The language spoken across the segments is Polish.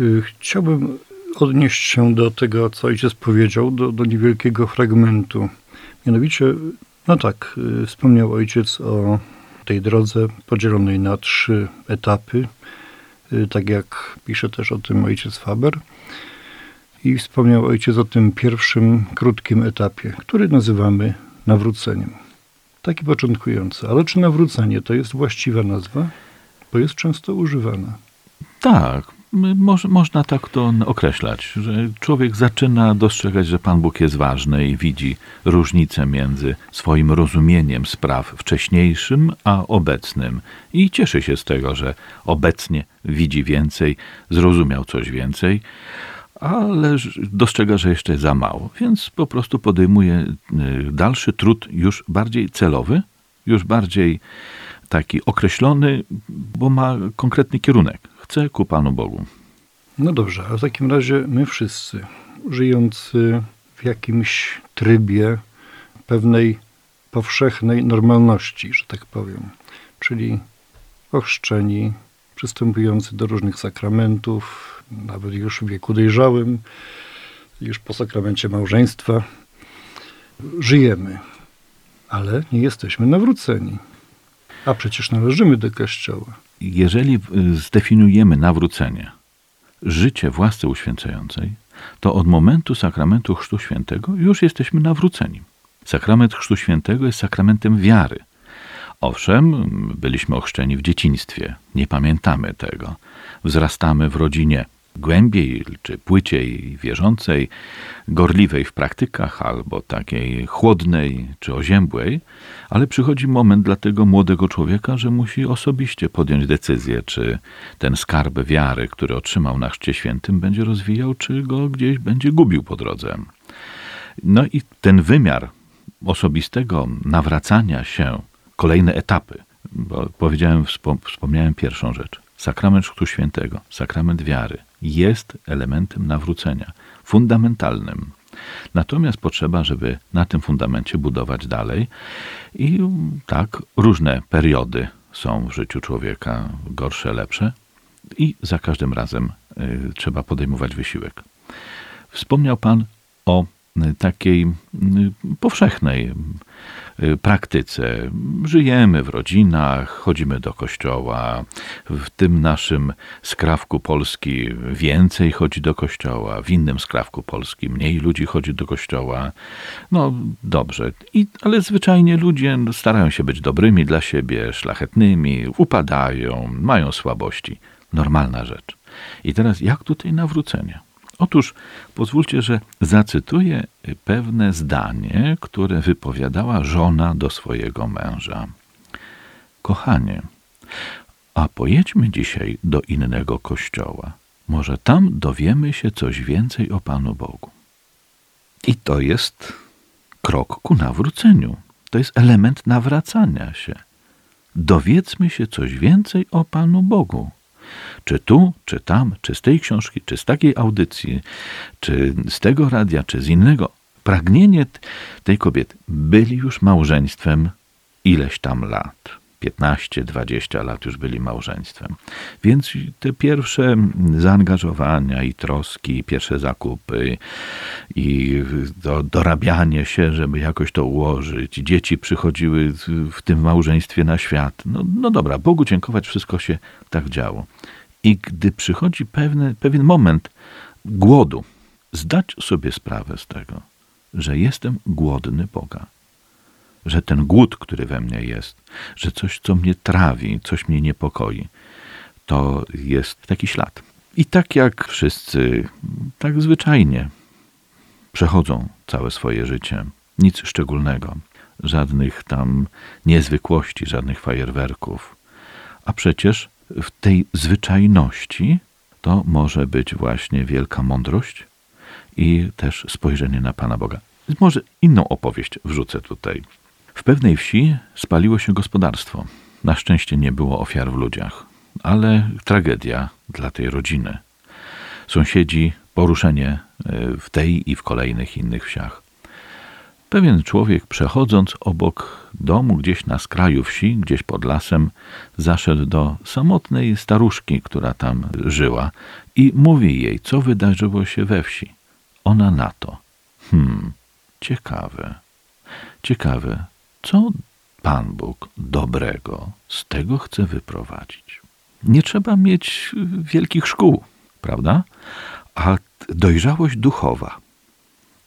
Y, chciałbym odnieść się do tego, co ojciec powiedział, do, do niewielkiego fragmentu. Mianowicie, no tak, y, wspomniał ojciec o tej drodze podzielonej na trzy etapy, y, tak jak pisze też o tym ojciec Faber. I wspomniał ojciec o tym pierwszym, krótkim etapie, który nazywamy nawróceniem. Taki początkujący. Ale czy nawrócenie to jest właściwa nazwa? Bo jest często używana. Tak, Moż, można tak to określać, że człowiek zaczyna dostrzegać, że Pan Bóg jest ważny i widzi różnicę między swoim rozumieniem spraw wcześniejszym a obecnym. I cieszy się z tego, że obecnie widzi więcej, zrozumiał coś więcej, ale dostrzega, że jeszcze za mało, więc po prostu podejmuje y, dalszy trud już bardziej celowy, już bardziej taki określony, bo ma konkretny kierunek chce ku Panu Bogu. No dobrze, a w takim razie my wszyscy, żyjący w jakimś trybie pewnej powszechnej normalności, że tak powiem, czyli ochrzczeni, przystępujący do różnych sakramentów, nawet już w wieku dojrzałym, już po sakramencie małżeństwa, żyjemy, ale nie jesteśmy nawróceni. A przecież należymy do Kościoła jeżeli y, zdefiniujemy nawrócenie, życie w łasce uświęcającej, to od momentu sakramentu Chrztu Świętego już jesteśmy nawróceni. Sakrament Chrztu Świętego jest sakramentem wiary. Owszem, byliśmy ochrzczeni w dzieciństwie, nie pamiętamy tego. Wzrastamy w rodzinie głębiej czy płyciej wierzącej, gorliwej w praktykach albo takiej chłodnej czy oziębłej, ale przychodzi moment dla tego młodego człowieka, że musi osobiście podjąć decyzję, czy ten skarb wiary, który otrzymał na Chrzcie Świętym, będzie rozwijał, czy go gdzieś będzie gubił po drodze. No i ten wymiar osobistego nawracania się, kolejne etapy, bo powiedziałem, wspomniałem pierwszą rzecz. Sakrament Chrztu Świętego, sakrament wiary jest elementem nawrócenia, fundamentalnym. Natomiast potrzeba, żeby na tym fundamencie budować dalej i tak różne periody są w życiu człowieka, gorsze, lepsze i za każdym razem y, trzeba podejmować wysiłek. Wspomniał Pan o takiej y, powszechnej Y, praktyce. Żyjemy w rodzinach, chodzimy do kościoła. W tym naszym skrawku Polski więcej chodzi do kościoła, w innym skrawku Polski mniej ludzi chodzi do kościoła. No dobrze, I, ale zwyczajnie ludzie starają się być dobrymi dla siebie, szlachetnymi, upadają, mają słabości. Normalna rzecz. I teraz jak tutaj nawrócenie? Otóż pozwólcie, że zacytuję pewne zdanie, które wypowiadała żona do swojego męża. Kochanie, a pojedźmy dzisiaj do innego kościoła. Może tam dowiemy się coś więcej o Panu Bogu. I to jest krok ku nawróceniu. To jest element nawracania się. Dowiedzmy się coś więcej o Panu Bogu. Czy tu, czy tam, czy z tej książki, czy z takiej audycji, czy z tego radia, czy z innego. Pragnienie tej kobiety byli już małżeństwem ileś tam lat. 15-20 lat już byli małżeństwem. Więc te pierwsze zaangażowania i troski, pierwsze zakupy i do, dorabianie się, żeby jakoś to ułożyć. Dzieci przychodziły w tym małżeństwie na świat. No, no dobra, Bogu dziękować, wszystko się tak działo. I gdy przychodzi pewne, pewien moment głodu, zdać sobie sprawę z tego, że jestem głodny Boga że ten głód, który we mnie jest, że coś, co mnie trawi, coś mnie niepokoi, to jest taki ślad. I tak jak wszyscy, tak zwyczajnie przechodzą całe swoje życie, nic szczególnego, żadnych tam niezwykłości, żadnych fajerwerków. A przecież w tej zwyczajności to może być właśnie wielka mądrość i też spojrzenie na Pana Boga. Może inną opowieść wrzucę tutaj. W pewnej wsi spaliło się gospodarstwo. Na szczęście nie było ofiar w ludziach, ale tragedia dla tej rodziny. Sąsiedzi poruszenie e, w tej i w kolejnych innych wsiach. Pewien człowiek, przechodząc obok domu gdzieś na skraju wsi, gdzieś pod lasem, zaszedł do samotnej staruszki, która tam żyła i mówi jej, co wydarzyło się we wsi. Ona na to. Hmm, ciekawe. Ciekawe, co Pan Bóg dobrego z tego chce wyprowadzić. Nie trzeba mieć wielkich szkół, prawda? A dojrzałość duchowa,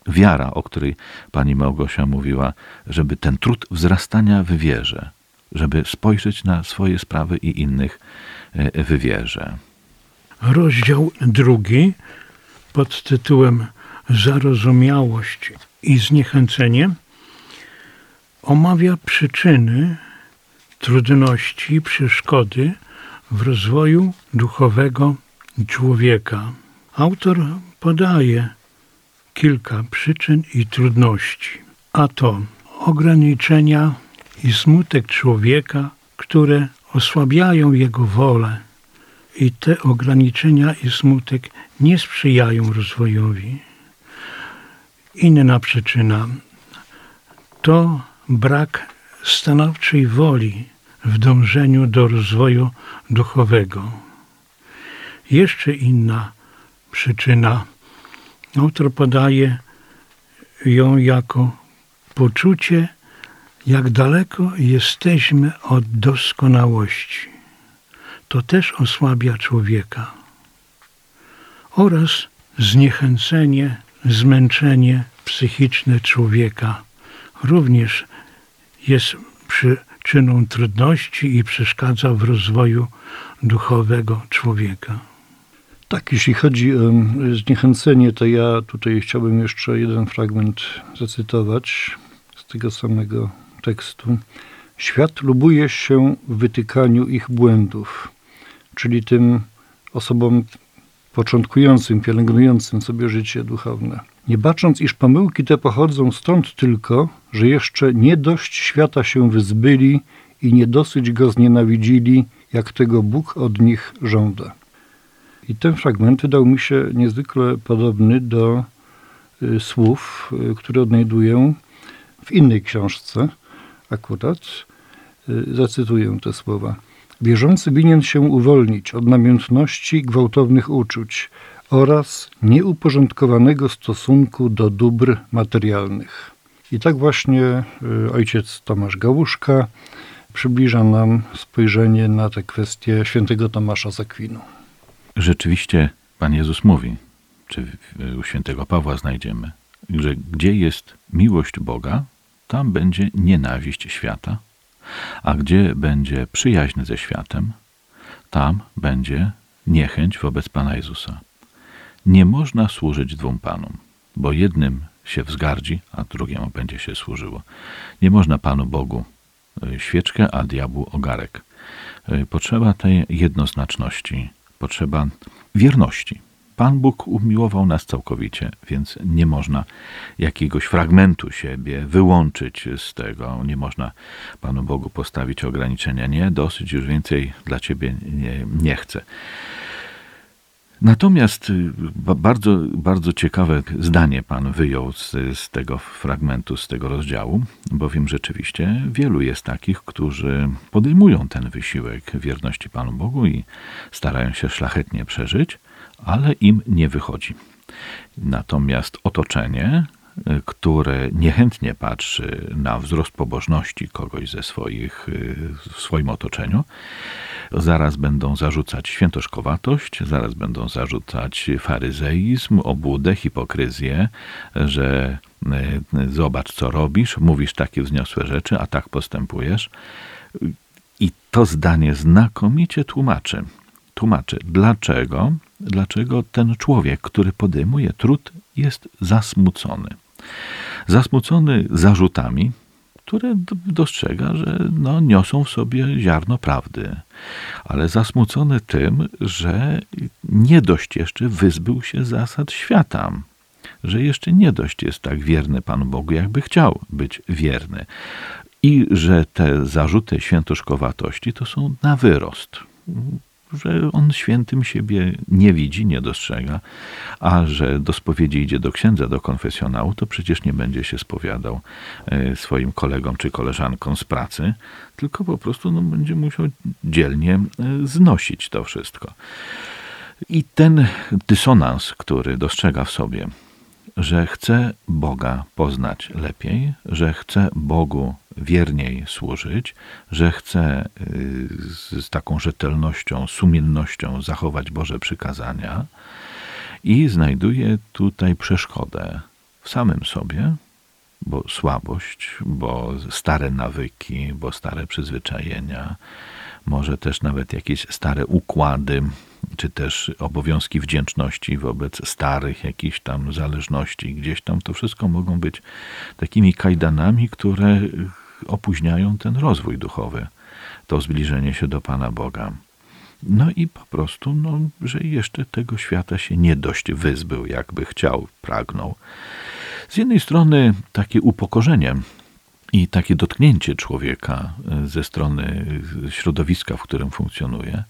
wiara, o której pani Małgosia mówiła, żeby ten trud wzrastania w wierze, żeby spojrzeć na swoje sprawy i innych e, w wierze. Rozdział drugi pod tytułem Zarozumiałość i zniechęcenie omawia przyczyny trudności, przeszkody w rozwoju duchowego człowieka. Autor podaje kilka przyczyn i trudności, a to ograniczenia i smutek człowieka, które osłabiają jego wolę, i te ograniczenia i smutek nie sprzyjają rozwojowi. Inna przyczyna to brak stanowczej woli w dążeniu do rozwoju duchowego. Jeszcze inna przyczyna, autor podaje ją jako poczucie, jak daleko jesteśmy od doskonałości. To też osłabia człowieka. Oraz zniechęcenie, zmęczenie psychiczne człowieka również jest przyczyną trudności i przeszkadza w rozwoju duchowego człowieka. Tak, jeśli chodzi o zniechęcenie, to ja tutaj chciałbym jeszcze jeden fragment zacytować z tego samego tekstu. Świat lubuje się w wytykaniu ich błędów, czyli tym osobom początkującym, pielęgnującym sobie życie duchowne. Nie bacząc, iż pomyłki te pochodzą stąd tylko, że jeszcze nie dość świata się wyzbyli i nie dosyć go znienawidzili, jak tego Bóg od nich żąda. I ten fragment wydał mi się niezwykle podobny do y, słów, y, które odnajduję w innej książce, akurat. Y, zacytuję te słowa. Wierzący winien się uwolnić od namiętności gwałtownych uczuć oraz nieuporządkowanego stosunku do dóbr materialnych. I tak właśnie ojciec Tomasz Gałuszka przybliża nam spojrzenie na tę kwestię świętego Tomasza z Akwinu rzeczywiście Pan Jezus mówi, czy u świętego Pawła znajdziemy, że gdzie jest miłość Boga, tam będzie nienawiść świata, a gdzie będzie przyjaźń ze światem, tam będzie niechęć wobec Pana Jezusa. Nie można służyć dwóm Panom, bo jednym się wzgardzi, a drugiemu będzie się służyło. Nie można Panu Bogu y, świeczkę, a diabłu ogarek. Y, potrzeba tej jednoznaczności potrzeba wierności. Pan Bóg umiłował nas całkowicie, więc nie można jakiegoś fragmentu siebie wyłączyć z tego. Nie można Panu Bogu postawić ograniczenia. Nie, dosyć, już więcej dla Ciebie nie, nie chcę. Natomiast y, bardzo, bardzo ciekawe zdanie Pan wyjął z, z, tego fragmentu, z tego rozdziału, bowiem rzeczywiście wielu jest takich, którzy podejmują ten wysiłek wierności Panu Bogu i starają się szlachetnie przeżyć, ale im nie wychodzi. Natomiast otoczenie, y, które niechętnie patrzy na wzrost pobożności kogoś ze swoich, y, w swoim otoczeniu, Zaraz będą zarzucać świętoszkowatość, zaraz będą zarzucać faryzeizm, obłudę, hipokryzję, że e, zobacz co robisz, mówisz takie wzniosłe rzeczy, a tak postępujesz. I to zdanie znakomicie tłumaczy. Tłumaczy, dlaczego, dlaczego ten człowiek, który podejmuje trud, jest zasmucony. Zasmucony zarzutami, które dostrzega, że no, niosą w sobie ziarno prawdy, ale zasmucony tym, że nie dość jeszcze wyzbył się zasad świata, że jeszcze nie dość jest tak wierny Panu Bogu, jakby chciał być wierny i że te zarzuty świętoszkowatości to są na wyrost. Że on świętym siebie nie widzi, nie dostrzega, a że do spowiedzi idzie do księdza, do konfesjonału, to przecież nie będzie się spowiadał e, swoim kolegom czy koleżankom z pracy, tylko po prostu no, będzie musiał dzielnie e, znosić to wszystko. I ten dysonans, który dostrzega w sobie, że chce Boga poznać lepiej, że chce Bogu wierniej służyć, że chce y, z, taką rzetelnością, sumiennością zachować Boże przykazania i znajduje tutaj przeszkodę w samym sobie, bo słabość, bo stare nawyki, bo stare przyzwyczajenia, może też nawet jakieś stare układy, czy też obowiązki wdzięczności wobec starych jakichś tam zależności, gdzieś tam to wszystko mogą być takimi kajdanami, które opóźniają ten rozwój duchowy, to zbliżenie się do Pana Boga. No i po prostu, no, że jeszcze tego świata się nie dość wyzbył, jakby chciał, pragnął. Z jednej strony takie upokorzenie i takie dotknięcie człowieka ze strony środowiska, w którym funkcjonuje,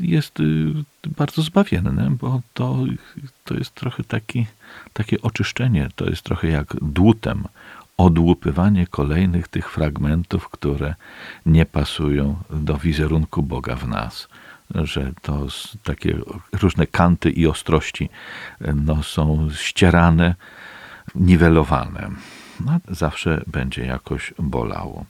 jest y, bardzo zbawienne, bo to, to jest trochę taki, takie oczyszczenie, to jest trochę jak dłutem, odłupywanie kolejnych tych fragmentów, które nie pasują do wizerunku Boga w nas. Że to takie różne kanty i ostrości no, są ścierane, niwelowane. No, zawsze będzie jakoś bolało.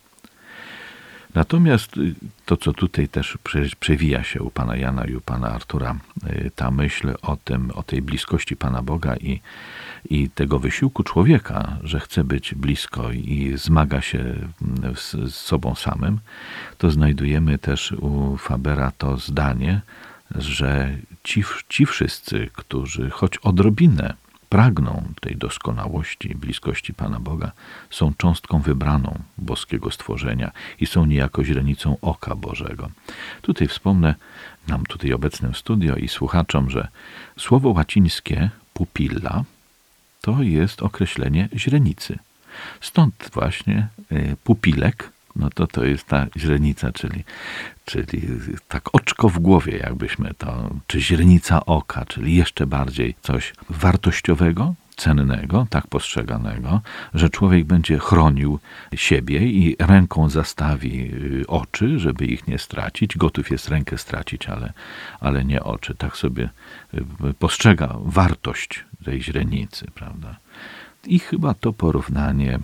Natomiast y, to, co tutaj też przewija się u pana Jana i u pana Artura, y, ta myśl o tym, o tej bliskości Pana Boga i, i tego wysiłku człowieka, że chce być blisko i zmaga się mm, z, z sobą samym, to znajdujemy też u Fabera to zdanie, że ci, ci wszyscy, którzy choć odrobinę pragną tej doskonałości, bliskości Pana Boga, są cząstką wybraną boskiego stworzenia i są niejako źrenicą oka Bożego. Tutaj wspomnę nam tutaj obecnym studio i słuchaczom, że słowo łacińskie pupilla to jest określenie źrenicy. Stąd właśnie y, pupilek, no to to jest ta źrenica, czyli, czyli tak oczko w głowie, jakbyśmy to, czy źrenica oka, czyli jeszcze bardziej coś wartościowego, cennego, tak postrzeganego, że człowiek będzie chronił siebie i ręką zastawi y, oczy, żeby ich nie stracić. Gotów jest rękę stracić, ale, ale nie oczy. Tak sobie y, postrzega wartość tej źrenicy, prawda? I chyba to porównanie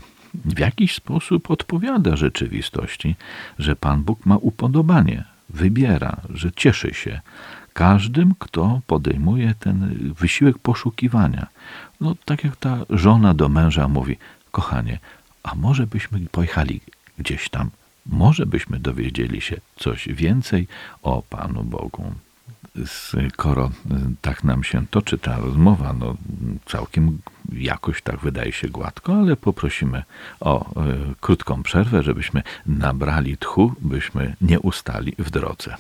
w jakiś sposób odpowiada rzeczywistości, że Pan Bóg ma upodobanie, wybiera, że cieszy się każdym, kto podejmuje ten wysiłek poszukiwania. No, tak jak ta żona do męża mówi: Kochanie, a może byśmy pojechali gdzieś tam, może byśmy dowiedzieli się coś więcej o Panu Bogu skoro tak nam się toczy ta rozmowa, no całkiem jakoś tak wydaje się gładko, ale poprosimy o y, krótką przerwę, żebyśmy nabrali tchu, byśmy nie ustali w drodze.